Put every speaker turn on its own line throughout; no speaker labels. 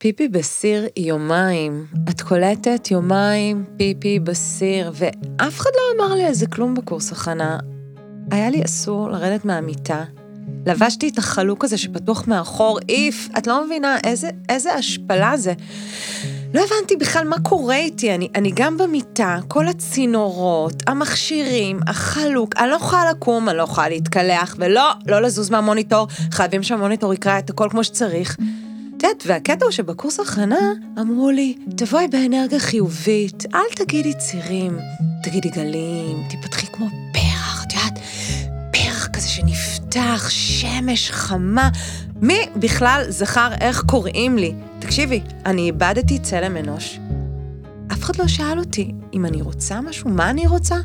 פיפי בסיר יומיים. את קולטת יומיים פיפי בסיר, ואף אחד לא אמר לי על זה כלום בקורס הכנה. היה לי אסור לרדת מהמיטה. לבשתי את החלוק הזה שפתוח מאחור, איף, את לא מבינה איזה, איזה השפלה זה. לא הבנתי בכלל מה קורה איתי, אני, אני גם במיטה, כל הצינורות, המכשירים, החלוק, אני לא יכולה לקום, אני לא יכולה להתקלח, ולא, לא לזוז מהמוניטור, חייבים שהמוניטור יקרא את הכל כמו שצריך. את יודעת, והקטע הוא שבקורס הכנה אמרו לי, תבואי באנרגיה חיובית, אל תגידי צירים, תגידי גלים, תפתחי כמו פרח, את יודעת, פרח כזה שנפתח, שמש חמה. מי בכלל זכר איך קוראים לי? תקשיבי, אני איבדתי צלם אנוש. אף אחד לא שאל אותי אם אני רוצה משהו, מה אני רוצה?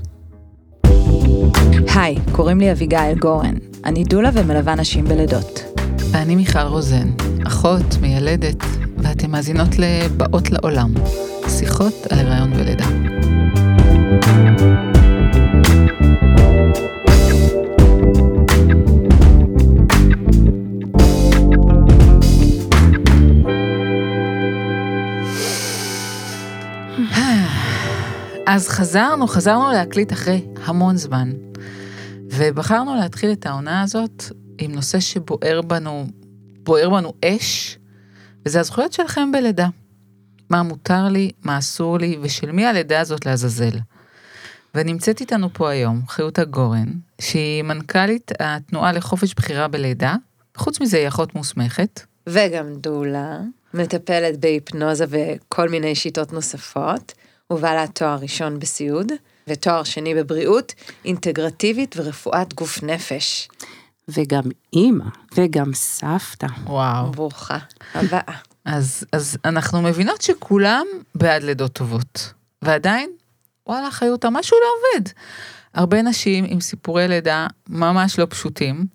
היי, קוראים לי אביגיל גורן. אני דולה ומלווה נשים בלידות.
ואני מיכל רוזן, אחות, מיילדת, ואתן מאזינות ל"באות לעולם", שיחות על הריון ולידה. אז חזרנו, חזרנו להקליט אחרי המון זמן, ובחרנו להתחיל את העונה הזאת עם נושא שבוער בנו, בוער בנו אש, וזה הזכויות שלכם בלידה. מה מותר לי, מה אסור לי, ושל מי הלידה הזאת לעזאזל. ונמצאת איתנו פה היום חיותה גורן, שהיא מנכ"לית התנועה לחופש בחירה בלידה, חוץ מזה היא אחות מוסמכת.
וגם דולה, מטפלת בהיפנוזה וכל מיני שיטות נוספות, ובעלת תואר ראשון בסיעוד, ותואר שני בבריאות, אינטגרטיבית ורפואת גוף נפש.
וגם אימא, וגם סבתא.
וואו.
ברוכה הבאה.
אז, אז אנחנו מבינות שכולם בעד לידות טובות, ועדיין, וואלה, חיותה, משהו לא עובד. הרבה נשים עם סיפורי לידה ממש לא פשוטים.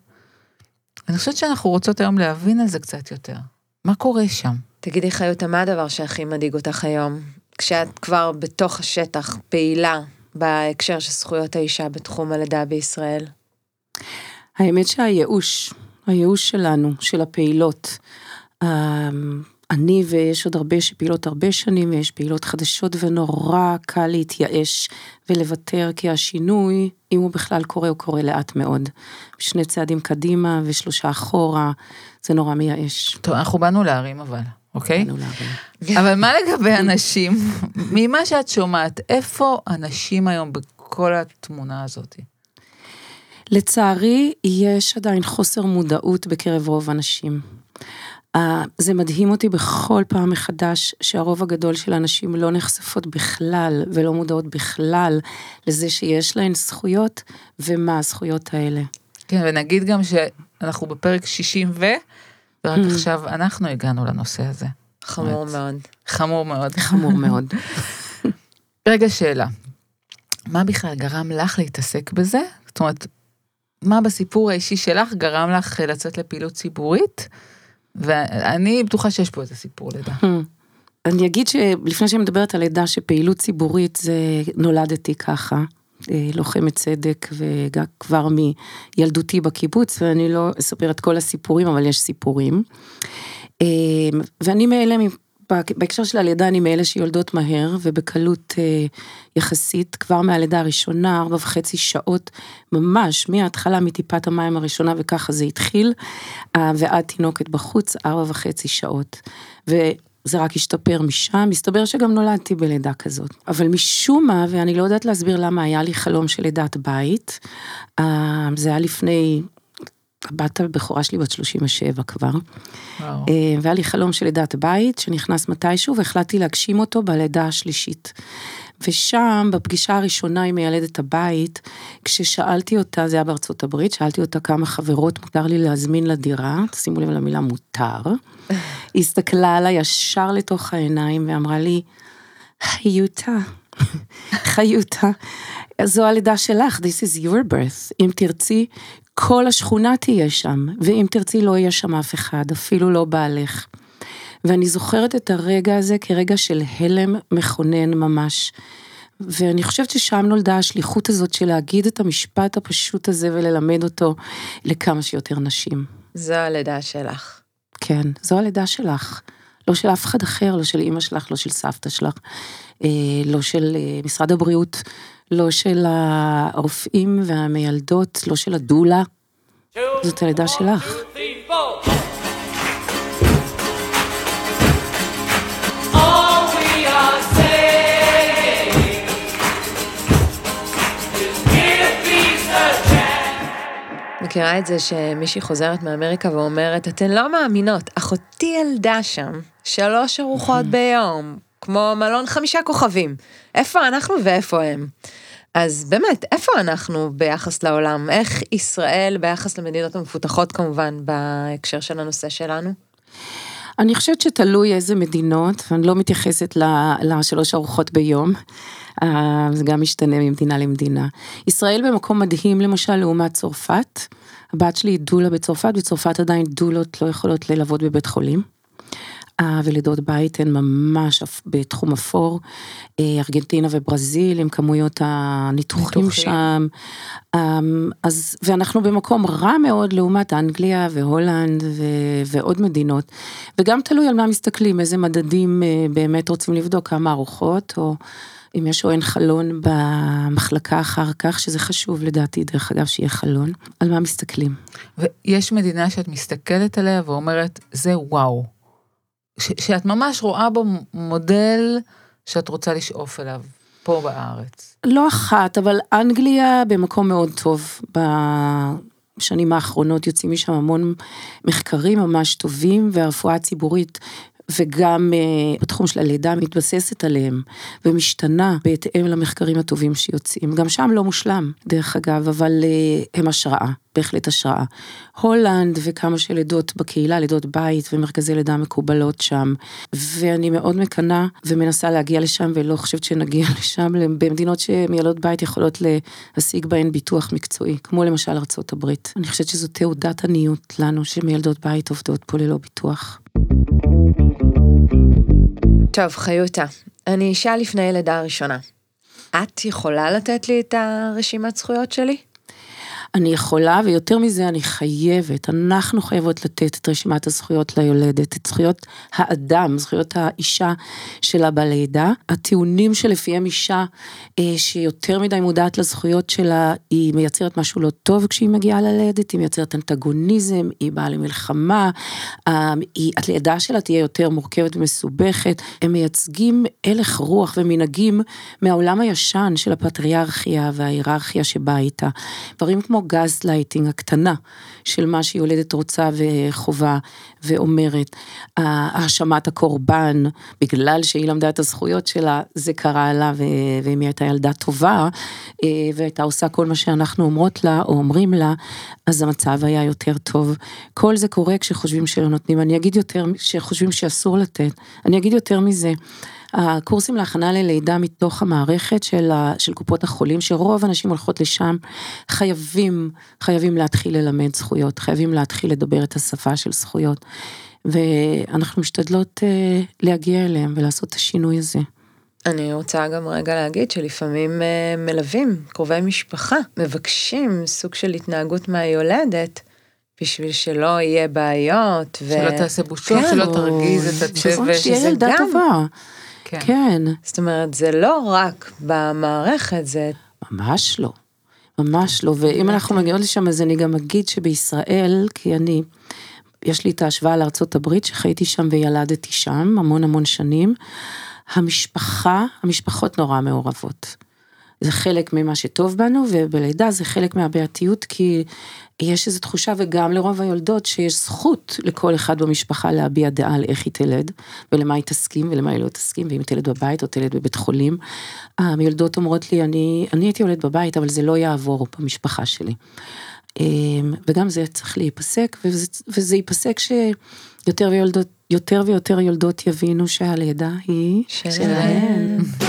אני חושבת שאנחנו רוצות היום להבין על זה קצת יותר. מה קורה שם?
תגידי חיותה, מה הדבר שהכי מדאיג אותך היום? כשאת כבר בתוך השטח, פעילה, בהקשר של זכויות האישה בתחום הלידה בישראל?
האמת שהייאוש, הייאוש שלנו, של הפעילות, אמ, אני ויש עוד הרבה שפעילות הרבה שנים ויש פעילות חדשות ונורא קל להתייאש ולוותר כי השינוי, אם הוא בכלל קורה, הוא קורה לאט מאוד. שני צעדים קדימה ושלושה אחורה, זה נורא מייאש.
טוב, אנחנו באנו להרים אבל, אוקיי?
באנו להרים.
אבל מה לגבי אנשים? ממה שאת שומעת, איפה אנשים היום בכל התמונה הזאת?
לצערי, יש עדיין חוסר מודעות בקרב רוב הנשים. אה, זה מדהים אותי בכל פעם מחדש שהרוב הגדול של הנשים לא נחשפות בכלל ולא מודעות בכלל לזה שיש להן זכויות ומה הזכויות האלה.
כן, ונגיד גם שאנחנו בפרק 60 ו... ורק עכשיו אנחנו הגענו לנושא הזה.
חמור
באמת.
מאוד.
חמור מאוד.
חמור מאוד.
רגע שאלה, מה בכלל גרם לך להתעסק בזה? זאת אומרת, מה בסיפור האישי שלך גרם לך לצאת לפעילות ציבורית? ואני בטוחה שיש פה איזה סיפור לידה.
אני אגיד שלפני שאני מדברת על לידה שפעילות ציבורית זה נולדתי ככה, אה, לוחמת צדק וכבר מילדותי בקיבוץ ואני לא אספר את כל הסיפורים אבל יש סיפורים. אה, ואני מאלה, בהקשר של הלידה אני מאלה שיולדות מהר ובקלות אה, יחסית כבר מהלידה הראשונה ארבע וחצי שעות ממש מההתחלה מטיפת המים הראשונה וככה זה התחיל ועד תינוקת בחוץ ארבע וחצי שעות. זה רק השתפר משם, מסתבר שגם נולדתי בלידה כזאת. אבל משום מה, ואני לא יודעת להסביר למה, היה לי חלום של לידת בית. אה, זה היה לפני, הבת הבכורה שלי בת 37 כבר.
וואו.
אה, והיה לי חלום של לידת בית, שנכנס מתישהו, והחלטתי להגשים אותו בלידה השלישית. ושם, בפגישה הראשונה עם מיילדת הבית, כששאלתי אותה, זה היה בארצות הברית, שאלתי אותה כמה חברות מותר לי להזמין לדירה, תשימו לב למילה מותר. היא הסתכלה עליי ישר לתוך העיניים ואמרה לי, חיותה, חיותה, זו הלידה שלך, this is your birth, אם תרצי, כל השכונה תהיה שם, ואם תרצי לא יהיה שם אף אחד, אפילו לא בעלך. ואני זוכרת את הרגע הזה כרגע של הלם מכונן ממש. ואני חושבת ששם נולדה השליחות הזאת של להגיד את המשפט הפשוט הזה וללמד אותו לכמה שיותר נשים.
זו הלידה שלך.
כן, זו הלידה שלך. לא של אף אחד אחר, לא של אימא שלך, לא של סבתא שלך, אה, לא של אה, משרד הבריאות, לא של הרופאים והמיילדות, לא של הדולה. זאת הלידה שלך.
מכירה את זה שמישהי חוזרת מאמריקה ואומרת, אתן לא מאמינות, אחותי ילדה שם שלוש ארוחות ביום, כמו מלון חמישה כוכבים. איפה אנחנו ואיפה הם? אז באמת, איפה אנחנו ביחס לעולם? איך ישראל ביחס למדינות המפותחות כמובן, בהקשר של הנושא שלנו?
אני חושבת שתלוי איזה מדינות, ואני לא מתייחסת לשלוש ארוחות ביום, אה, זה גם משתנה ממדינה למדינה. ישראל במקום מדהים למשל לעומת צרפת, הבת שלי היא דולה בצרפת, בצרפת עדיין דולות לא יכולות ללוות בבית חולים. אה, ולידות בית הן ממש בתחום אפור, אה, ארגנטינה וברזיל עם כמויות הניתוחים
ניתוחים.
שם, אמ, אז, ואנחנו במקום רע מאוד לעומת אנגליה והולנד ו, ועוד מדינות, וגם תלוי על מה מסתכלים, איזה מדדים אה, באמת רוצים לבדוק, כמה ארוחות, או אם יש או אין חלון במחלקה אחר כך, שזה חשוב לדעתי, דרך אגב, שיהיה חלון, על מה מסתכלים.
ויש מדינה שאת מסתכלת עליה ואומרת, זה וואו. ש- שאת ממש רואה בו מודל שאת רוצה לשאוף אליו, פה בארץ.
לא אחת, אבל אנגליה במקום מאוד טוב. בשנים האחרונות יוצאים משם המון מחקרים ממש טובים, והרפואה הציבורית וגם uh, בתחום של הלידה מתבססת עליהם, ומשתנה בהתאם למחקרים הטובים שיוצאים. גם שם לא מושלם, דרך אגב, אבל uh, הם השראה, בהחלט השראה. הולנד וכמה שלידות בקהילה, לידות בית ומרכזי לידה מקובלות שם, ואני מאוד מקנאה ומנסה להגיע לשם, ולא חושבת שנגיע לשם, במדינות שמילדות בית יכולות להשיג בהן ביטוח מקצועי, כמו למשל ארה"ב. אני חושבת שזו תעודת עניות לנו, שמילדות בית עובדות פה ללא ביטוח.
טוב, חיותה, אני אישה לפני לידה ראשונה. את יכולה לתת לי את הרשימת זכויות שלי?
אני יכולה, ויותר מזה אני חייבת, אנחנו חייבות לתת את רשימת הזכויות ליולדת, את זכויות האדם, זכויות האישה שלה בלידה. הטיעונים שלפיהם אישה אה, שיותר מדי מודעת לזכויות שלה, היא מייצרת משהו לא טוב כשהיא מגיעה ללדת, היא מייצרת אנטגוניזם, היא באה למלחמה, אה, היא, הלידה שלה תהיה יותר מורכבת ומסובכת. הם מייצגים הלך רוח ומנהגים מהעולם הישן של הפטריארכיה וההיררכיה שבאה איתה. דברים כמו גז לייטינג הקטנה של מה שיולדת רוצה וחובה ואומרת. האשמת הקורבן, בגלל שהיא למדה את הזכויות שלה, זה קרה לה, ואם היא הייתה ילדה טובה, אה, והייתה עושה כל מה שאנחנו אומרות לה, או אומרים לה, אז המצב היה יותר טוב. כל זה קורה כשחושבים שלא נותנים. אני אגיד יותר, שחושבים שאסור לתת. אני אגיד יותר מזה. הקורסים להכנה ללידה מתוך המערכת של, ה, של קופות החולים, שרוב הנשים הולכות לשם, חייבים, חייבים להתחיל ללמד זכויות, חייבים להתחיל לדבר את השפה של זכויות. ואנחנו משתדלות uh, להגיע אליהם ולעשות את השינוי הזה.
אני רוצה גם רגע להגיד שלפעמים אה, מלווים, קרובי משפחה, מבקשים סוג של התנהגות מהיולדת, בשביל שלא יהיה בעיות. ו...
שלא תעשה בושות,
כן,
שלא
או-
תרגיז את
שזה
הצוות.
שתהיה
שזה
ילדה
גם-
טובה.
כן.
כן,
זאת אומרת, זה לא רק במערכת, זה
ממש לא. ממש לא, ואם אנחנו מגיעות לשם אז אני גם אגיד שבישראל, כי אני, יש לי את ההשוואה לארצות הברית, שחייתי שם וילדתי שם המון המון שנים, המשפחה, המשפחות נורא מעורבות. זה חלק ממה שטוב בנו, ובלידה זה חלק מהבעייתיות, כי יש איזו תחושה, וגם לרוב היולדות, שיש זכות לכל אחד במשפחה להביע דעה על איך היא תלד, ולמה היא תסכים ולמה היא לא תסכים, ואם היא תלד בבית או תלד בבית חולים. היולדות אומרות לי, אני, אני הייתי יולדת בבית, אבל זה לא יעבור במשפחה שלי. אמ, וגם זה צריך להיפסק, וזה, וזה ייפסק שיותר ויולדות, יותר ויותר יולדות יבינו שהלידה היא
שלהם.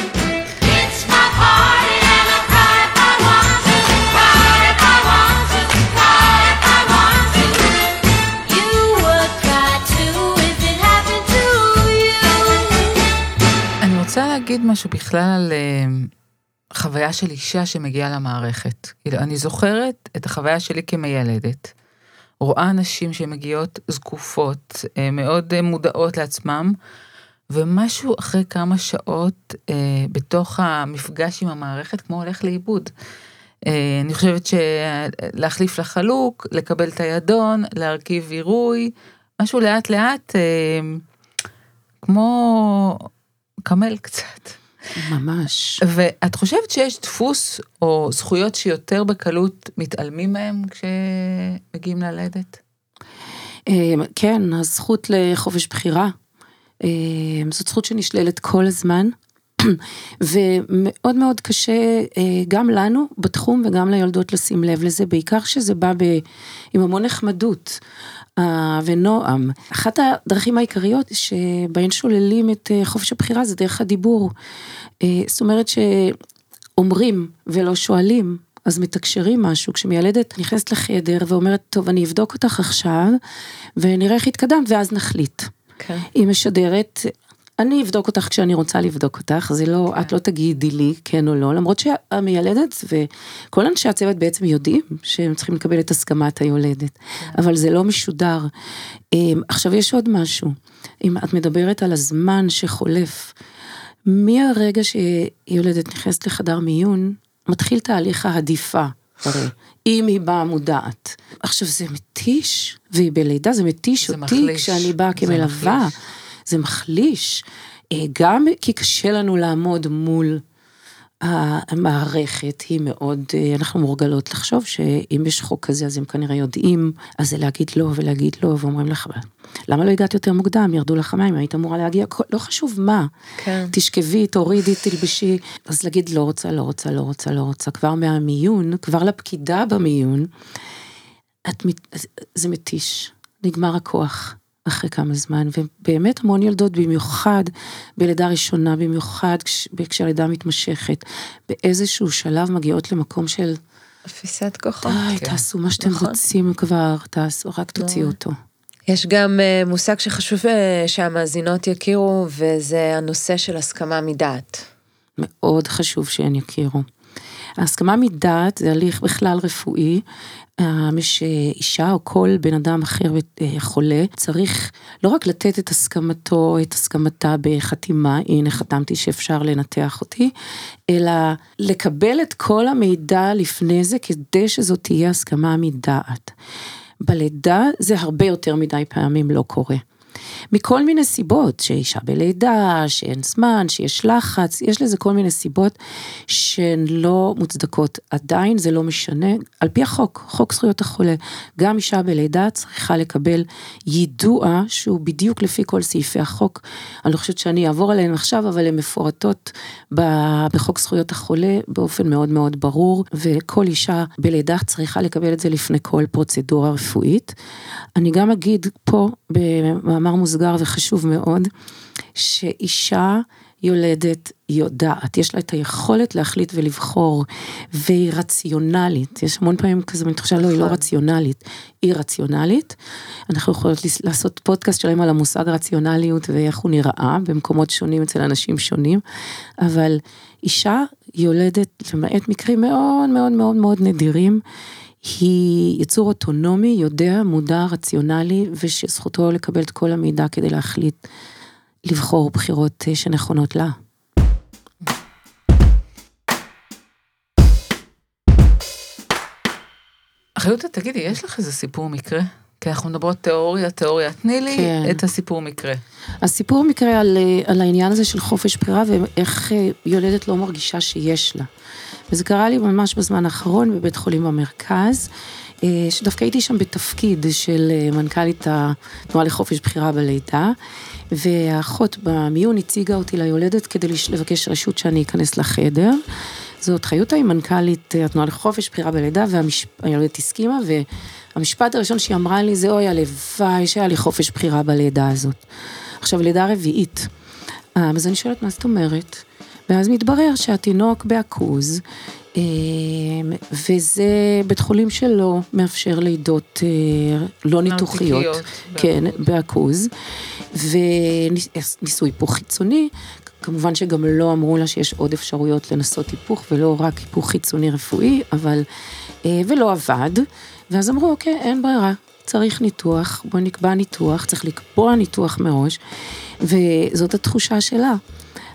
להגיד משהו בכלל על אה, חוויה של אישה שמגיעה למערכת. כאילו, אני זוכרת את החוויה שלי כמיילדת. רואה נשים שמגיעות זקופות, אה, מאוד אה, מודעות לעצמם, ומשהו אחרי כמה שעות בתוך המפגש עם המערכת כמו הולך לאיבוד. אני חושבת שלהחליף לחלוק, לקבל את הידון, להרכיב עירוי, משהו לאט לאט, כמו קמל קצת.
ממש.
ואת חושבת שיש דפוס או זכויות שיותר בקלות מתעלמים מהם כשמגיעים ללדת?
אה, כן, הזכות לחופש בחירה. אה, זאת זכות שנשללת כל הזמן, ומאוד מאוד קשה אה, גם לנו בתחום וגם ליולדות לשים לב לזה, בעיקר שזה בא ב, עם המון נחמדות ונועם. אחת הדרכים העיקריות שבהן שוללים את אה, חופש הבחירה זה דרך הדיבור. אה, זאת אומרת שאומרים ולא שואלים. אז מתקשרים משהו, כשמיילדת נכנסת לחדר ואומרת, טוב, אני אבדוק אותך עכשיו, ונראה איך התקדמת, ואז נחליט.
כן.
היא משדרת, אני אבדוק אותך כשאני רוצה לבדוק אותך, זה לא, את לא תגידי לי כן או לא, למרות שהמיילדת וכל אנשי הצוות בעצם יודעים שהם צריכים לקבל את הסכמת היולדת, אבל זה לא משודר. אמ, עכשיו יש עוד משהו, אם את מדברת על הזמן שחולף, מהרגע שיולדת נכנסת לחדר מיון, מתחיל תהליך ההדיפה, הרי, אם היא באה מודעת. עכשיו זה מתיש, והיא בלידה, זה מתיש
זה
אותי
מחליש.
כשאני באה כמלווה.
מחליש.
זה מחליש, אה, גם כי קשה לנו לעמוד מול המערכת, היא מאוד, אה, אנחנו מורגלות לחשוב שאם יש חוק כזה אז הם כנראה יודעים, אז זה להגיד לא ולהגיד לא, ואומרים לך, "אבל למה לא הגעת יותר מוקדם, ירדו לך מים, היית אמורה להגיע, לא חשוב מה,
כן.
תשכבי, תורידי, תלבשי, אז להגיד לא רוצה, לא רוצה, לא רוצה, לא רוצה, כבר מהמיון, כבר לפקידה במיון, את, זה מתיש, נגמר הכוח אחרי כמה זמן, ובאמת המון ילדות, במיוחד בלידה ראשונה, במיוחד כש- כשהלידה מתמשכת, באיזשהו שלב מגיעות למקום של,
תפיסת כוחות.
די,
כן.
תעשו מה שאתם
נכון.
רוצים כבר, תעשו, רק תוציאו. אותו.
יש גם אה, מושג שחשוב אה, שהמאזינות יכירו, וזה הנושא של הסכמה מדעת.
מאוד חשוב שהן יכירו. ההסכמה מדעת זה הליך בכלל רפואי, אה, שאישה או כל בן אדם אחר אה, חולה צריך לא רק לתת את הסכמתו, את הסכמתה בחתימה, הנה חתמתי שאפשר לנתח אותי, אלא לקבל את כל המידע לפני זה כדי שזאת תהיה הסכמה מדעת. בלידה זה הרבה יותר מדי פעמים לא קורה. מכל מיני סיבות, שאישה בלידה, שאין זמן, שיש לחץ, יש לזה כל מיני סיבות שהן לא מוצדקות. עדיין זה לא משנה, על פי החוק, חוק זכויות החולה, גם אישה בלידה צריכה לקבל יידוע שהוא בדיוק לפי כל סעיפי החוק. אני לא חושבת שאני אעבור עליהן עכשיו, אבל הן מפורטות בחוק זכויות החולה באופן מאוד מאוד ברור, וכל אישה בלידה צריכה לקבל את זה לפני כל פרוצדורה רפואית. אני גם אגיד פה מוסגר וחשוב מאוד, שאישה יולדת יודעת, יש לה את היכולת להחליט ולבחור, והיא רציונלית, יש המון פעמים כזה, אני חושבת, לא, היא לא רציונלית, היא רציונלית. אנחנו יכולות לעשות פודקאסט שלם על המושג רציונליות ואיך הוא נראה במקומות שונים אצל אנשים שונים, אבל אישה יולדת, למעט מקרים מאוד מאוד מאוד מאוד נדירים, היא יצור אוטונומי, יודע, מודע, רציונלי, ושזכותו לקבל את כל המידע כדי להחליט לבחור בחירות אה, שנכונות לה.
אחריותה, תגידי, יש לך איזה סיפור מקרה? כי אנחנו מדברות תיאוריה, תיאוריה. תני לי
כן.
את הסיפור מקרה.
הסיפור מקרה על, אה, על העניין הזה של חופש בחירה ואיך אה, יולדת לא מרגישה שיש לה. וזה קרה לי ממש בזמן האחרון בבית חולים במרכז, אה, שדווקא הייתי שם בתפקיד של אה, מנכ"לית התנועה לחופש בחירה בלידה, והאחות במיון הציגה אותי ליולדת כדי לבקש רשות שאני אכנס לחדר. זאת חיותה היא מנכ"לית אה, התנועה לחופש בחירה בלידה, והיולדת הסכימה, והמשפט הראשון שהיא אמרה לי זה, אוי, הלוואי שהיה לי חופש בחירה בלידה הזאת. עכשיו, לידה רביעית. אז אני שואלת, מה זאת אומרת? ואז מתברר שהתינוק בעכוז, אה, וזה בית חולים שלא מאפשר לידות אה, לא ניתוחיות. כן,
בעכוז.
בעכוז. וניסו היפוך חיצוני, כמובן שגם לא אמרו לה שיש עוד אפשרויות לנסות היפוך, ולא רק היפוך חיצוני רפואי, אבל... אה, ולא עבד. ואז אמרו, אוקיי, אין ברירה, צריך ניתוח, בוא נקבע ניתוח, צריך לקבוע ניתוח מראש, וזאת התחושה שלה.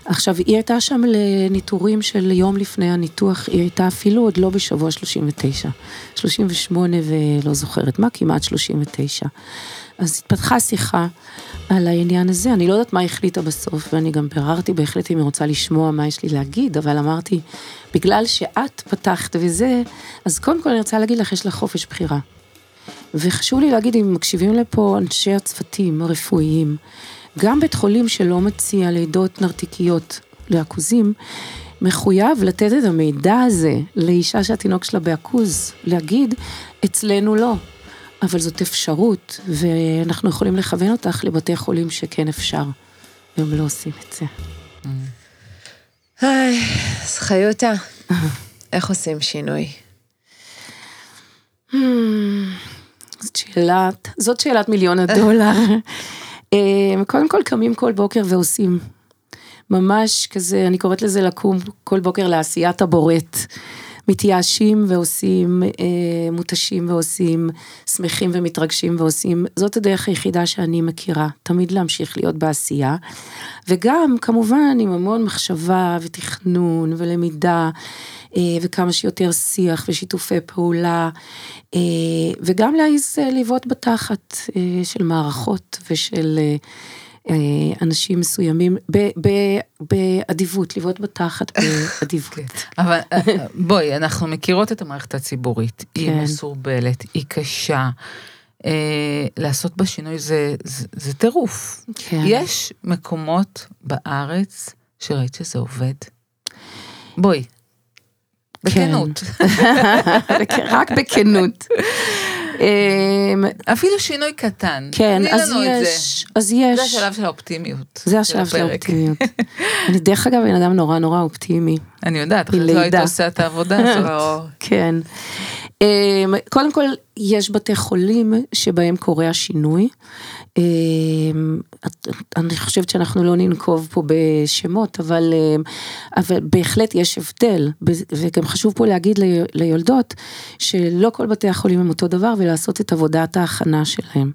עכשיו, היא הייתה שם לניטורים של יום לפני הניתוח, היא הייתה אפילו עוד לא בשבוע 39, 38 ולא זוכרת מה, כמעט 39. אז התפתחה שיחה על העניין הזה, אני לא יודעת מה החליטה בסוף, ואני גם ביררתי בהחלט אם היא רוצה לשמוע מה יש לי להגיד, אבל אמרתי, בגלל שאת פתחת וזה, אז קודם כל אני רוצה להגיד לך, יש לך חופש בחירה. וחשוב לי להגיד, אם מקשיבים לפה אנשי הצוותים הרפואיים, גם בית חולים שלא מציע לידות נרתיקיות לעכוזים, מחויב לתת את המידע הזה לאישה שהתינוק שלה בעכוז, להגיד, אצלנו לא. אבל זאת אפשרות, ואנחנו יכולים לכוון אותך לבתי חולים שכן אפשר, והם לא עושים את זה.
היי, אז חיותה, איך עושים שינוי?
זאת שאלת, זאת שאלת מיליון הדולר. אה, קודם כל קמים כל בוקר ועושים. ממש כזה, אני קוראת לזה לקום כל בוקר לעשיית הבורט. מתייאשים ועושים, אה, מותשים ועושים, שמחים ומתרגשים ועושים. זאת הדרך היחידה שאני מכירה, תמיד להמשיך להיות בעשייה. וגם, כמובן, עם המון מחשבה ותכנון ולמידה. אה, וכמה שיותר שיח ושיתופי פעולה, אה, וגם להעיז אה, לבעוט בתחת אה, של מערכות ושל אה, אנשים מסוימים, באדיבות, לבעוט בתחת באדיבות.
אבל אה, אה, בואי, אנחנו מכירות את המערכת הציבורית, היא
כן.
מסורבלת, היא קשה. אה, לעשות בה שינוי זה טירוף.
כן.
יש מקומות בארץ שראית שזה עובד? בואי, בכנות.
רק בכנות. אמ,
אפילו שינוי קטן.
כן, אז
זה.
יש, אז יש.
זה השלב של האופטימיות.
זה השלב של. האופטימיות. אני דרך אגב בן אדם נורא נורא אופטימי.
אני יודעת, אחרת לא היית. עושה את העבודה הזאת.
ברור.
כן. אמ, קודם כל, יש בתי חולים שבהם קורה השינוי. אמ, אני חושבת שאנחנו לא ננקוב פה בשמות, אבל, אמ, אבל בהחלט יש הבדל, וגם חשוב פה להגיד ליולדות, שלא כל בתי החולים הם אותו דבר, ולעשות את עבודת ההכנה שלהם.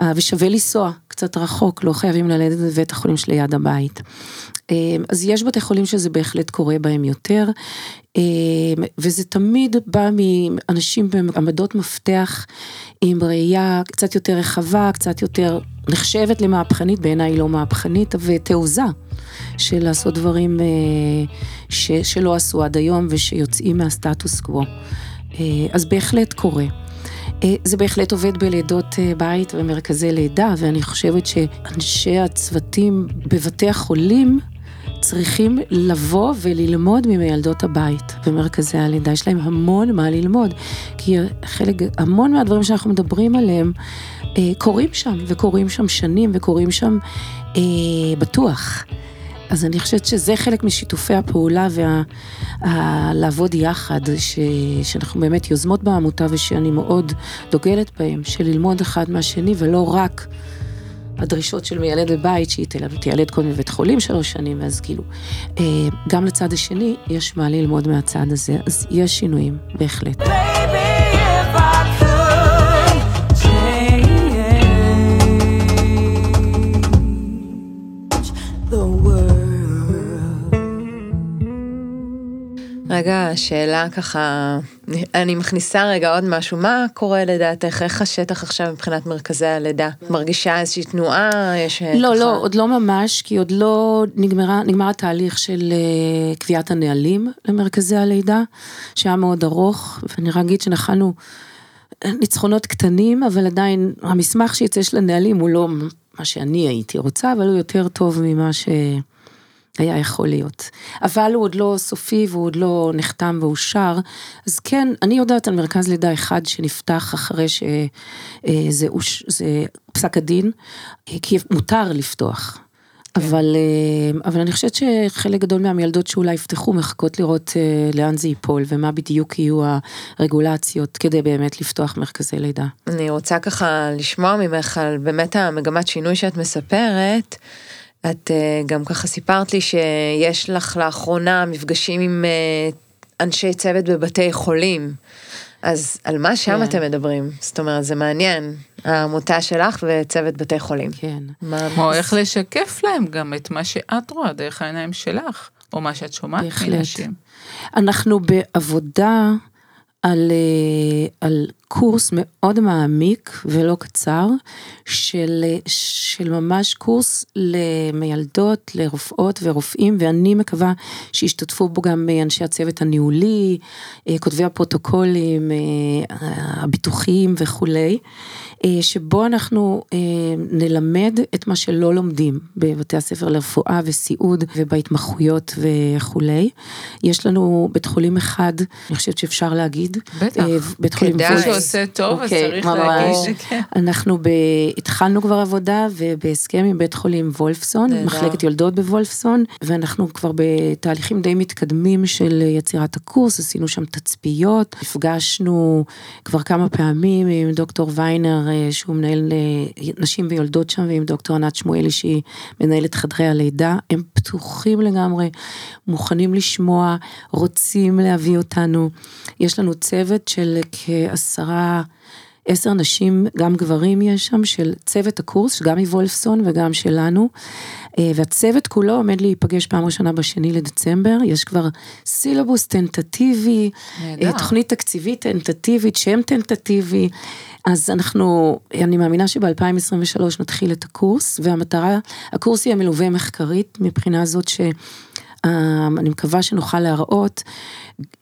אה, ושווה לנסוע קצת רחוק, לא חייבים ללדת בבית החולים שליד הבית. אז יש בתי חולים שזה בהחלט קורה בהם יותר, וזה תמיד בא מאנשים בעמדות מפתח עם ראייה קצת יותר רחבה, קצת יותר נחשבת למהפכנית, בעיניי לא מהפכנית, ותעוזה של לעשות דברים אה, ש, שלא עשו עד היום ושיוצאים מהסטטוס קוו. אה, אז בהחלט קורה. אה, זה בהחלט עובד בלידות בית ומרכזי לידה, ואני חושבת שאנשי הצוותים בבתי החולים צריכים לבוא וללמוד ממיילדות הבית במרכזי הלידה, יש להם המון מה ללמוד, כי חלק, המון מהדברים שאנחנו מדברים עליהם אה, קורים שם, וקורים שם שנים, וקורים שם אה, בטוח. אז אני חושבת שזה חלק משיתופי הפעולה ולעבוד יחד, ש, שאנחנו באמת יוזמות בעמותה ושאני מאוד דוגלת בהם, של ללמוד אחד מהשני ולא רק הדרישות של מיילד בבית, שהיא תיילד קודם בבית חולים שלוש שנים, ואז כאילו, אה, גם לצד השני יש מה ללמוד מהצד הזה, אז יש שינויים, בהחלט.
רגע, שאלה ככה, אני מכניסה רגע עוד משהו, מה קורה לדעתך, איך השטח עכשיו מבחינת מרכזי הלידה? מרגישה איזושהי תנועה? יש אה,
לא,
ככה-
לא, עוד לא ממש, כי עוד לא נגמרה, נגמר התהליך של אה, קביעת הנהלים למרכזי הלידה, שהיה מאוד ארוך, ואני רק אגיד שנחלנו אה, ניצחונות קטנים, אבל עדיין המסמך שיצא של הנהלים הוא לא מה שאני הייתי רוצה, אבל הוא יותר טוב ממה שהיה יכול להיות. אבל הוא עוד לא סופי והוא עוד לא נחתם ואושר, אז כן, אני יודעת על מרכז לידה אחד שנפתח אחרי שזה אוש- זה פסק הדין, אה, כי מותר לפתוח. אבל, אה, אבל אני חושבת שחלק גדול מהמילדות שאולי יפתחו מחכות לראות אה, לאן זה ייפול ומה בדיוק יהיו הרגולציות כדי באמת לפתוח מרכזי לידה.
אני רוצה ככה לשמוע ממך על באמת המגמת שינוי שאת מספרת. את אה, גם ככה סיפרת לי שיש לך לאחרונה מפגשים עם אה, אנשי צוות בבתי חולים. אז על מה שם
כן.
אתם מדברים? זאת אומרת, זה מעניין. העמותה שלך וצוות בתי חולים.
כן.
מה-
כמו איך לשקף להם גם את מה שאת רואה דרך העיניים שלך, או מה שאת שומעת
בהחלט.
מנשים.
אנחנו בעבודה על, אה, על קורס מאוד מעמיק ולא קצר, של, אה, של ממש קורס למיילדות, לרופאות ורופאים, ואני מקווה שישתתפו בו גם אה, אנשי הצוות הניהולי, כותבי הפרוטוקולים, הביטוחיים וכולי, שבו אנחנו נלמד את מה שלא לומדים בבתי הספר לרפואה וסיעוד ובהתמחויות וכולי. יש לנו בית חולים אחד, אני חושבת שאפשר להגיד.
בטח.
אה, בית חולים
כדאי.
מי
וולפס.
שעושה טוב, אז
אוקיי,
צריך
ממש.
להגיד שכן.
אנחנו ב... התחלנו כבר עבודה ובהסכם עם בית חולים וולפסון. מחלקת יולדות בוולפסון, ואנחנו כבר בתהליכים די מתקדמים של יצירת הקורס, עשינו שם תצפיות, נפגשנו כבר כמה פעמים עם דוקטור ויינר, אה, שהוא מנהל אה, נשים ויולדות שם, ועם דוקטור ענת שמואלי, שהיא מנהלת חדרי הלידה, הם פתוחים לגמרי, מוכנים לשמוע, רוצים להביא אותנו. יש לנו צוות של כעשרה... עשר נשים, גם גברים יש שם, של צוות הקורס, גם מוולפסון וגם שלנו. אה, והצוות כולו עומד להיפגש פעם ראשונה בשני לדצמבר, יש כבר סילובוס טנטטיבי,
נהדר.
אה, תוכנית תקציבית טנטטיבית, שם טנטטיבי. אז אנחנו, אני מאמינה שב-2023 נתחיל את הקורס, והמטרה, הקורס יהיה מלווה מחקרית מבחינה זאת ש... אה, אני מקווה שנוכל להראות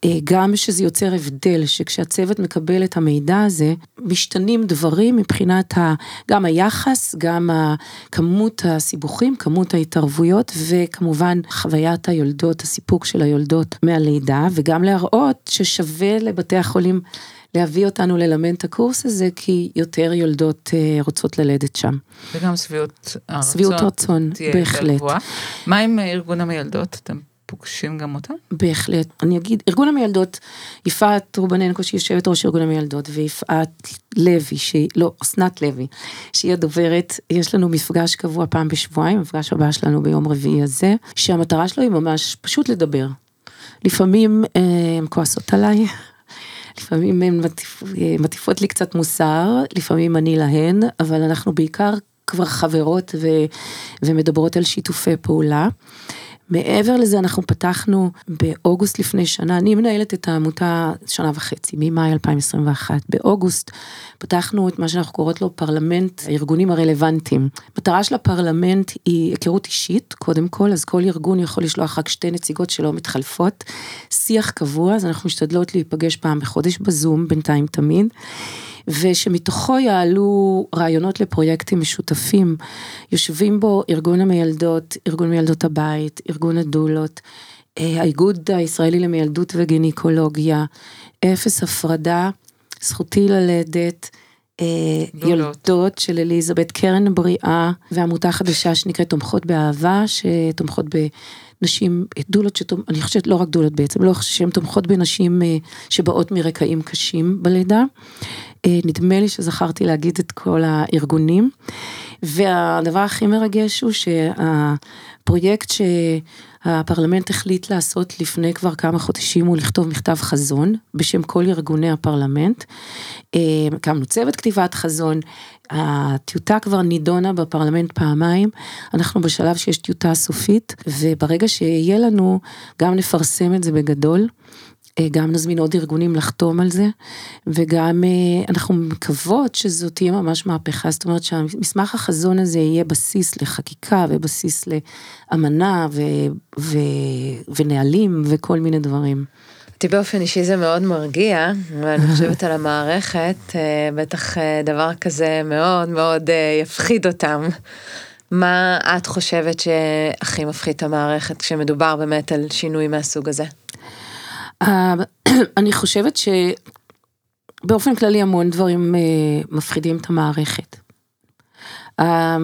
אה, גם שזה יוצר הבדל, שכשהצוות מקבל את המידע הזה, משתנים דברים מבחינת ה, גם היחס, גם כמות הסיבוכים, כמות ההתערבויות, וכמובן חוויית היולדות, הסיפוק של היולדות מהלידה, וגם להראות ששווה לבתי החולים להביא אותנו ללמד את הקורס הזה, כי יותר יולדות אה, רוצות ללדת שם.
וגם שביעות הרצון.
שביעות רצון, בהחלט.
מה עם אה, ארגון המיילדות? אתם פוגשים גם אותם?
בהחלט. אני אגיד, ארגון המיילדות, יפעת רובננקו שהיא יושבת ראש ארגון המיילדות, ויפעת לוי, שהיא, לא, אסנת לוי, שהיא הדוברת, יש לנו מפגש קבוע פעם בשבועיים, המפגש הבא שלנו ביום רביעי הזה, שהמטרה שלו היא ממש פשוט לדבר. לפעמים אה, הן כועסות עליי, לפעמים הן אה, מטיפות לי קצת מוסר, לפעמים אני להן, אבל אנחנו בעיקר כבר חברות ו, ומדברות על שיתופי פעולה. מעבר לזה אנחנו פתחנו באוגוסט לפני שנה, אני מנהלת את העמותה שנה וחצי, ממאי 2021. באוגוסט פתחנו את מה שאנחנו קוראות לו פרלמנט הארגונים הרלוונטיים. מטרה של הפרלמנט היא היכרות אישית, קודם כל, אז כל ארגון יכול לשלוח רק שתי נציגות שלא מתחלפות. שיח קבוע, אז אנחנו משתדלות להיפגש פעם בחודש בזום, בינתיים תמיד. ושמתוכו יעלו רעיונות לפרויקטים משותפים. יושבים בו ארגון המיילדות, ארגון מיילדות הבית, ארגון הדולות, אה, האיגוד הישראלי למיילדות וגינקולוגיה, אפס הפרדה, זכותי ללדת. אה,
דולות.
יולדות של אליזבת, קרן בריאה, ועמותה חדשה שנקראת תומכות באהבה, שתומכות בנשים, דולות, שתומ... אני חושבת לא רק דולות בעצם, לא שהן תומכות בנשים אה, שבאות מרקעים קשים בלידה. אה, נדמה לי שזכרתי להגיד את כל הארגונים. והדבר הכי מרגש הוא שהפרויקט שהפרלמנט החליט לעשות לפני כבר כמה חודשים הוא לכתוב מכתב חזון בשם כל ארגוני הפרלמנט. אה, הקמנו צוות כתיבת חזון, הטיוטה כבר נידונה בפרלמנט פעמיים, אנחנו בשלב שיש טיוטה סופית, וברגע שיהיה לנו, גם נפרסם את זה בגדול. אה, גם נזמין עוד ארגונים לחתום על זה, וגם אה, אנחנו מקוות שזאת תהיה ממש מהפכה, זאת אומרת שהמסמך החזון הזה יהיה בסיס לחקיקה ובסיס לאמנה ו, ו, ונהלים וכל מיני דברים.
אותי באופן אישי זה מאוד מרגיע, ואני חושבת על המערכת, אה, בטח דבר כזה מאוד מאוד יפחיד אותם. מה את חושבת שהכי מפחיד את המערכת כשמדובר באמת על שינוי מהסוג הזה?
אה, אני חושבת שבאופן כללי המון דברים אה, מפחידים את המערכת. אה,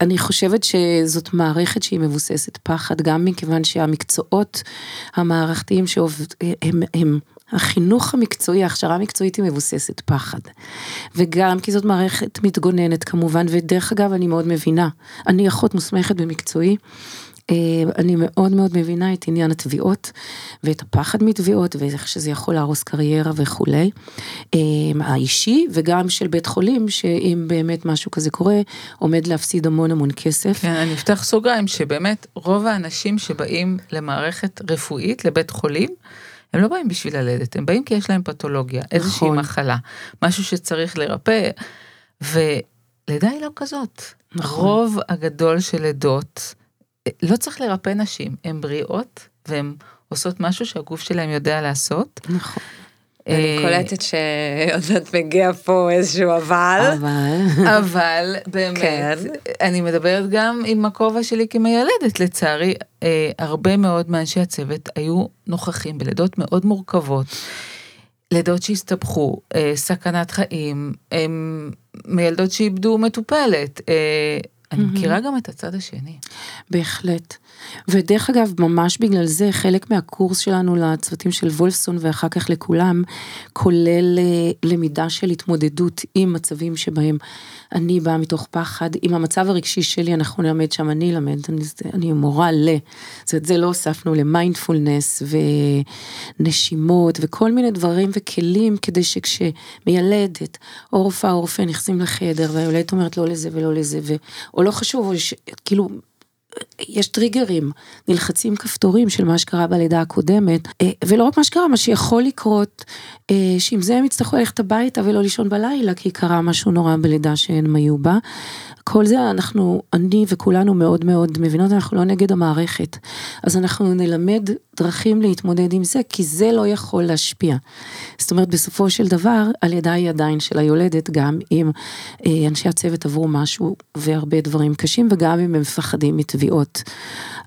אני חושבת שזאת מערכת שהיא מבוססת פחד, גם מכיוון שהמקצועות המערכתיים שעובד, הם, הם, החינוך המקצועי, ההכשרה המקצועית היא מבוססת פחד. וגם כי זאת מערכת מתגוננת כמובן, ודרך אגב אני מאוד מבינה, אני אחות מוסמכת במקצועי. אה, אני מאוד מאוד מבינה את עניין התביעות ואת הפחד מתביעות ואיך שזה יכול להרוס קריירה וכולי. אה, האישי וגם של בית חולים, שאם באמת משהו כזה קורה, עומד להפסיד המון המון כסף.
כן, אני אפתח סוגריים, שבאמת רוב האנשים שבאים למערכת רפואית, לבית חולים, הם לא באים בשביל ללדת, הם באים כי יש להם פתולוגיה, איזושהי
נכון.
מחלה, משהו שצריך לרפא, ולידה היא לא כזאת.
נכון.
הרוב הגדול של לידות, לא צריך לרפא נשים, הן בריאות, והן עושות משהו שהגוף שלהם יודע לעשות.
נכון.
אני
אה,
קולטת שעוד מעט מגיע פה איזשהו אבל.
אבל...
אבל באמת,
כן.
אני מדברת גם עם הכובע שלי כמיילדת, לצערי, אה, הרבה מאוד מאנשי הצוות היו נוכחים בלידות מאוד מורכבות. לידות שהסתבכו, אה, סכנת חיים, אה, מיילדות שאיבדו מטופלת. אה, אני מכירה גם את הצד השני.
בהחלט. ודרך אגב, ממש בגלל זה, חלק מהקורס שלנו לצוותים של וולפסון ואחר כך לכולם, כולל אה, למידה של התמודדות עם מצבים שבהם אני באה מתוך פחד, עם המצב הרגשי שלי, אנחנו נלמד שם, אני אלמד, אני, אני מורה ל... זאת אומרת, זה לא הוספנו למיינדפולנס ונשימות וכל מיני דברים וכלים, כדי שכשמיילדת או רופאה או רופא נכנסים לחדר והיולדת אומרת לא לזה ולא לזה, ו... או לא חשוב, או ש... כאילו... יש טריגרים, נלחצים כפתורים של מה שקרה בלידה הקודמת, אה, ולא רק מה שקרה, מה שיכול לקרות, אה, שעם זה הם יצטרכו ללכת הביתה ולא לישון בלילה, כי קרה משהו נורא בלידה שהם היו בה. כל זה אנחנו, אני וכולנו מאוד מאוד מבינות, אנחנו לא נגד המערכת. אז אנחנו נלמד דרכים להתמודד עם זה, כי זה לא יכול להשפיע. זאת אומרת, בסופו של דבר, הלידה היא עדיין של היולדת, גם אם אה, אנשי הצוות עברו משהו והרבה דברים קשים, וגם אם הם מפחדים מתביעות.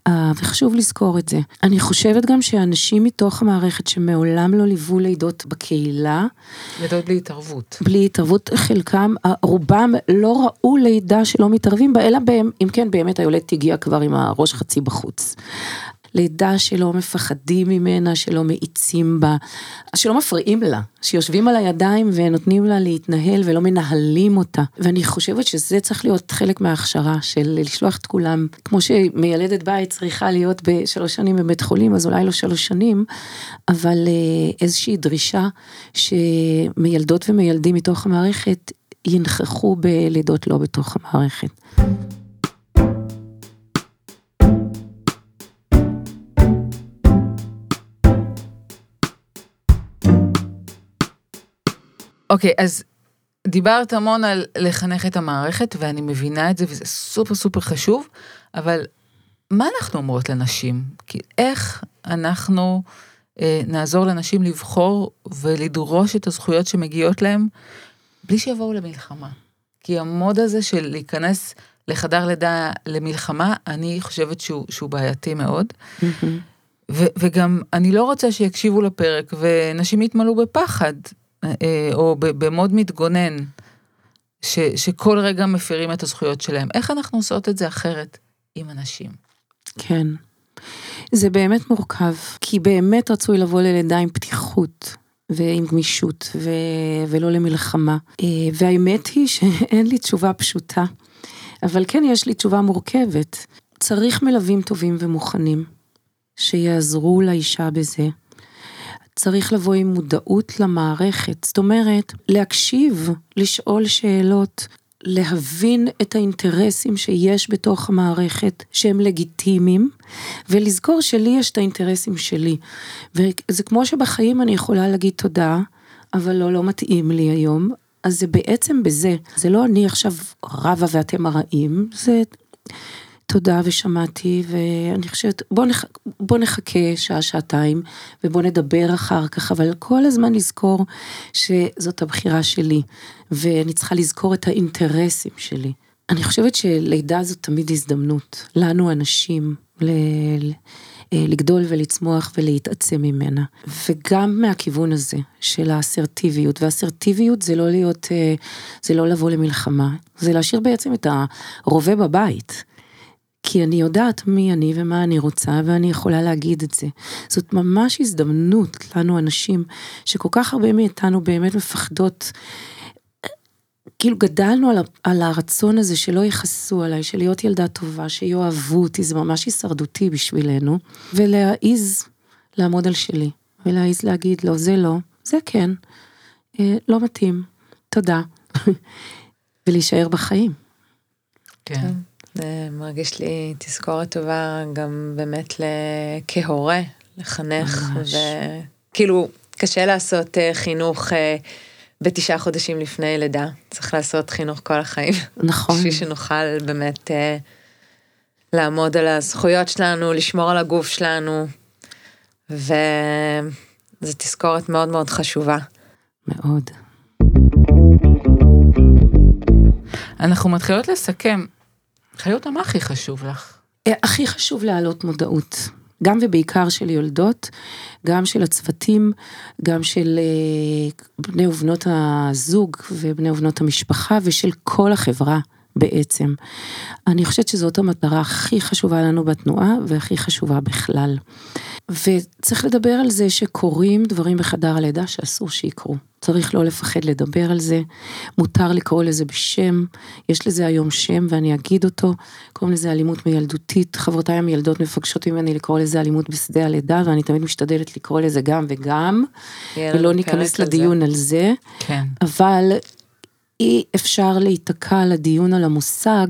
אה, וחשוב לזכור את זה. אני חושבת גם שאנשים מתוך המערכת שמעולם לא ליוו לידות בקהילה,
לידות בלי התערבות.
בלי התערבות, חלקם, רובם לא ראו לידה שלא מתערבים בה, אלא בהם, אם כן באמת היולדת הגיעה כבר עם הראש חצי בחוץ. לידה שלא מפחדים ממנה, שלא מאיצים בה, שלא מפריעים לה, שיושבים על הידיים ונותנים לה להתנהל ולא מנהלים אותה. ואני חושבת שזה צריך להיות חלק מההכשרה של לשלוח את כולם, כמו שמיילדת בית צריכה להיות בשלוש שנים בבית חולים, אז אולי לא שלוש שנים, אבל אה, איזושהי דרישה שמיילדות ומיילדים מתוך המערכת ינכחו בלידות לא בתוך המערכת.
אוקיי, אז דיברת המון על לחנך את המערכת, ואני מבינה את זה, וזה סופר סופר חשוב, אבל מה אנחנו אומרות לנשים? כי איך אנחנו אה, נעזור לנשים לבחור ולדרוש את הזכויות שמגיעות להם, בלי שיבואו למלחמה? כי המוד הזה של להיכנס לחדר לידה למלחמה, אני חושבת שהוא, שהוא בעייתי מאוד. ו- וגם אני לא רוצה שיקשיבו לפרק ונשים יתמלאו בפחד, או ב- במוד מתגונן, ש- שכל רגע מפרים את הזכויות שלהם. איך אנחנו עושות את זה אחרת עם אנשים?
כן. זה באמת מורכב, כי באמת רצוי לבוא ללידה עם פתיחות. ועם גמישות, ו... ולא למלחמה. אה, והאמת היא שאין לי תשובה פשוטה, אבל כן יש לי תשובה מורכבת. צריך מלווים טובים ומוכנים, שיעזרו לאישה בזה. צריך לבוא עם מודעות למערכת, זאת אומרת, להקשיב, לשאול שאלות, להבין את האינטרסים שיש בתוך המערכת שהם לגיטימיים, ולזכור שלי יש את האינטרסים שלי. וזה כמו שבחיים אני יכולה להגיד תודה, אבל לא, לא מתאים לי היום, אז זה בעצם בזה. זה לא אני עכשיו רבה ואתם הרעים, זה תודה ושמעתי, ואני חושבת, בוא, נח, בוא נחכה שעה, שעתיים, ובוא נדבר אחר כך, אבל כל הזמן לזכור שזאת הבחירה שלי, ואני צריכה לזכור את האינטרסים שלי. אני חושבת שלידה זאת תמיד הזדמנות, לנו הנשים, ל... לגדול ולצמוח ולהתעצם ממנה. וגם מהכיוון הזה של האסרטיביות, ואסרטיביות זה לא להיות, זה לא לבוא למלחמה, זה להשאיר בעצם את הרובה בבית. כי אני יודעת מי אני ומה אני רוצה, ואני יכולה להגיד את זה. זאת ממש הזדמנות לנו הנשים, שכל כך הרבה מאיתנו באמת מפחדות. כאילו גדלנו על, על הרצון הזה שלא יכעסו עליי, של להיות ילדה טובה, שיאהבו אותי, זה ממש הישרדותי בשבילנו, ולהעיז לעמוד על שלי, ולהעיז להגיד לא, זה לא, זה כן, אה, לא מתאים, תודה, ולהישאר בחיים.
כן.
זה מרגיש לי תזכורת טובה גם באמת. כהורה, לחנך. וכאילו, קשה לעשות אה, חינוך אה, בתשעה חודשים לפני לידה, צריך לעשות חינוך כל החיים.
נכון.
בשביל שנוכל באמת אה, לעמוד על הזכויות שלנו, לשמור על הגוף שלנו, וזו תזכורת מאוד מאוד חשובה.
מאוד.
אנחנו מתחילות לסכם. חיות, מה הכי חשוב לך?
אה, הכי חשוב להעלות מודעות, גם ובעיקר של יולדות, גם של הצוותים, גם של אה, בני ובנות הזוג ובני ובנות המשפחה ושל כל החברה בעצם. אני חושבת שזאת המטרה הכי חשובה לנו בתנועה והכי חשובה בכלל. וצריך לדבר על זה שקורים דברים בחדר הלידה שאסור שיקרו. צריך לא לפחד לדבר על זה, מותר לקרוא לזה בשם, יש לזה היום שם ואני אגיד אותו, קוראים לזה אלימות מילדותית, חברותיי המילדות מבקשות ממני לקרוא לזה אלימות בשדה הלידה ואני תמיד משתדלת לקרוא לזה גם וגם,
לנו
ולא ניכנס
על זה.
לדיון על זה,
כן.
אבל אי אפשר להיתקע על הדיון על המושג,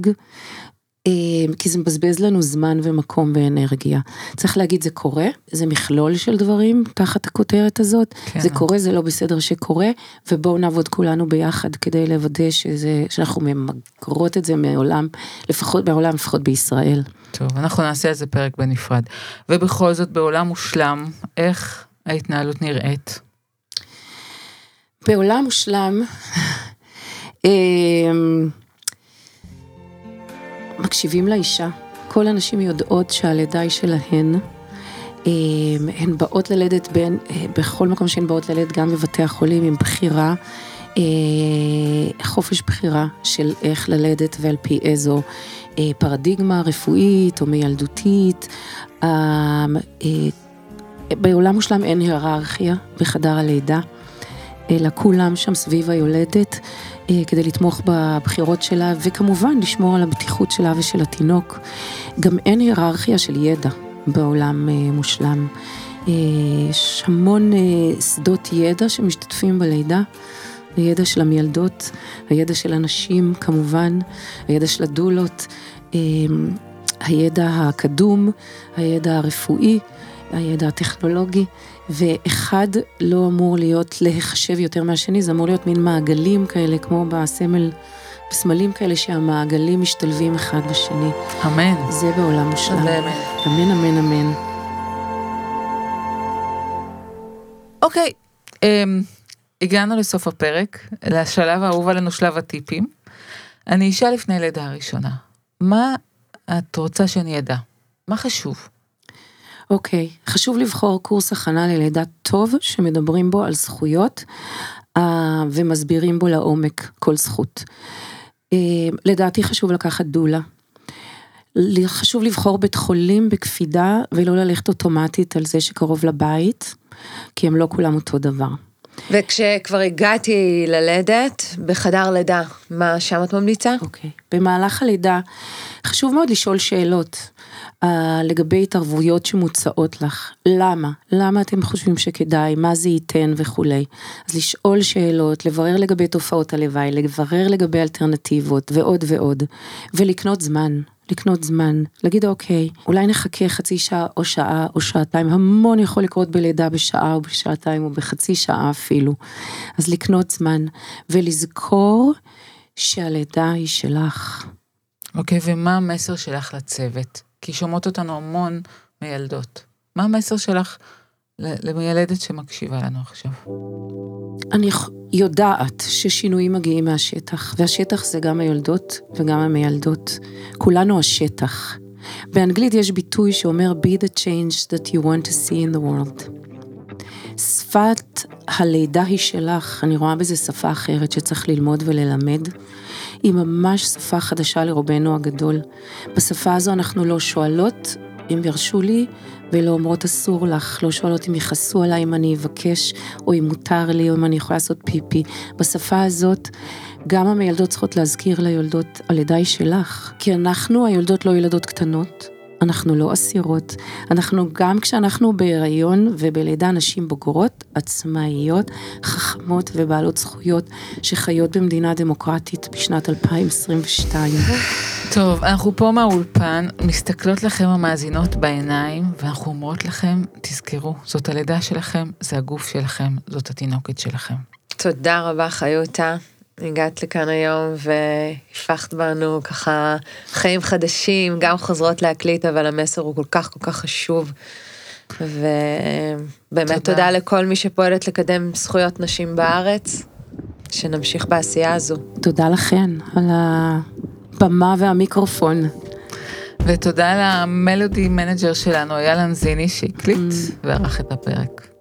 אה, כי זה מבזבז לנו זמן ומקום ואנרגיה. צריך להגיד זה קורה, זה מכלול של דברים תחת הכותרת הזאת,
כן.
זה קורה, זה לא בסדר שקורה, ובואו נעבוד כולנו ביחד כדי לוודא שזה, שאנחנו ממגרות את זה מעולם, לפחות בעולם, לפחות בישראל.
טוב, אנחנו נעשה על זה פרק בנפרד. ובכל זאת, בעולם מושלם, איך ההתנהלות נראית?
בעולם מושלם, מקשיבים לאישה. כל הנשים יודעות שהלידה היא שלהן. אמ, הן באות ללדת בין, אה, בכל מקום שהן באות ללדת, גם בבתי החולים, עם בחירה, אה, חופש בחירה של איך ללדת ועל פי איזו אה, פרדיגמה רפואית או מיילדותית. אמ, בעולם מושלם אין היררכיה בחדר הלידה. אלא כולם שם סביב היולדת כדי לתמוך בבחירות שלה, וכמובן לשמור על הבטיחות שלה ושל התינוק. גם אין היררכיה של ידע בעולם אה, מושלם. אה, יש המון אה, שדות ידע שמשתתפים בלידה. הידע של המילדות, הידע של הנשים כמובן, הידע של הדולות, אה, הידע הקדום, הידע הרפואי, הידע הטכנולוגי, ואחד לא אמור להיות להיחשב יותר מהשני, זה אמור להיות מין מעגלים כאלה, כמו בסמל, בסמלים כאלה שהמעגלים משתלבים אחד בשני.
אמן.
זה בעולם מושלם.
אמן.
אמן, אמן, אמן.
אוקיי, אמ, הגענו לסוף הפרק, לשלב האהוב עלינו, שלב הטיפים. אני אשאל לפני לידה הראשונה, מה את רוצה שאני אדע? מה חשוב?
אוקיי, חשוב לבחור קורס הכנה ללידה טוב, שמדברים בו על זכויות אה, ומסבירים בו לעומק כל זכות. אה, לדעתי חשוב לקחת דולה. חשוב לבחור בית חולים בקפידה ולא ללכת אוטומטית על זה שקרוב לבית, כי הם לא כולם אותו דבר.
וכשכבר הגעתי ללדת, בחדר לידה, מה שם את ממליצה?
אוקיי. במהלך הלידה חשוב מאוד לשאול שאלות uh, לגבי התערבויות שמוצעות לך. למה? למה אתם חושבים שכדאי? מה זה ייתן וכולי? אז לשאול שאלות, לברר לגבי תופעות הלוואי, לברר לגבי אלטרנטיבות ועוד ועוד. ולקנות זמן. לקנות זמן, להגיד אוקיי, אולי נחכה חצי שעה או שעה או שעתיים, המון יכול לקרות בלידה בשעה או בשעתיים או בחצי שעה אפילו. אז לקנות זמן ולזכור שהלידה היא שלך.
אוקיי, ומה המסר שלך לצוות? כי שומעות אותנו המון מיילדות. מה המסר שלך ל- למיילדת שמקשיבה לנו עכשיו?
אני יודעת ששינויים מגיעים מהשטח, והשטח זה גם היולדות וגם המיילדות. כולנו השטח. באנגלית יש ביטוי שאומר be the change that you want to see in the world. שפת הלידה היא שלך, אני רואה בזה שפה אחרת שצריך ללמוד וללמד. היא ממש שפה חדשה לרובנו הגדול. בשפה הזו אנחנו לא שואלות, אם ירשו לי, ולא אומרות אסור לך, לא שואלות אם יכעסו עליי, אם אני אבקש, או אם מותר לי, או אם אני יכולה לעשות פיפי. בשפה הזאת גם המיילדות צריכות להזכיר ליולדות, הלידה היא שלך. כי אנחנו, היולדות לא ילדות קטנות, אנחנו לא אסירות. אנחנו, גם כשאנחנו בהיריון ובלידה נשים בוגרות, עצמאיות, חכמות ובעלות זכויות, שחיות במדינה דמוקרטית בשנת 2022.
טוב, אנחנו פה מהאולפן, מסתכלות לכם המאזינות בעיניים, ואנחנו אומרות לכם, תזכרו, זאת הלידה שלכם, זה הגוף שלכם, זאת התינוקת שלכם.
תודה רבה חיותה. הגעת לכאן היום והפכת בנו ככה חיים חדשים, גם חוזרות להקליט, אבל המסר הוא כל כך כל כך חשוב. ובאמת
תודה.
תודה. לכל מי שפועלת לקדם זכויות נשים בארץ, שנמשיך בעשייה הזו.
תודה לכן על הבמה והמיקרופון.
ותודה למלודי מנג'ר שלנו, אייל אנזיני, שהקליט וערך את הפרק.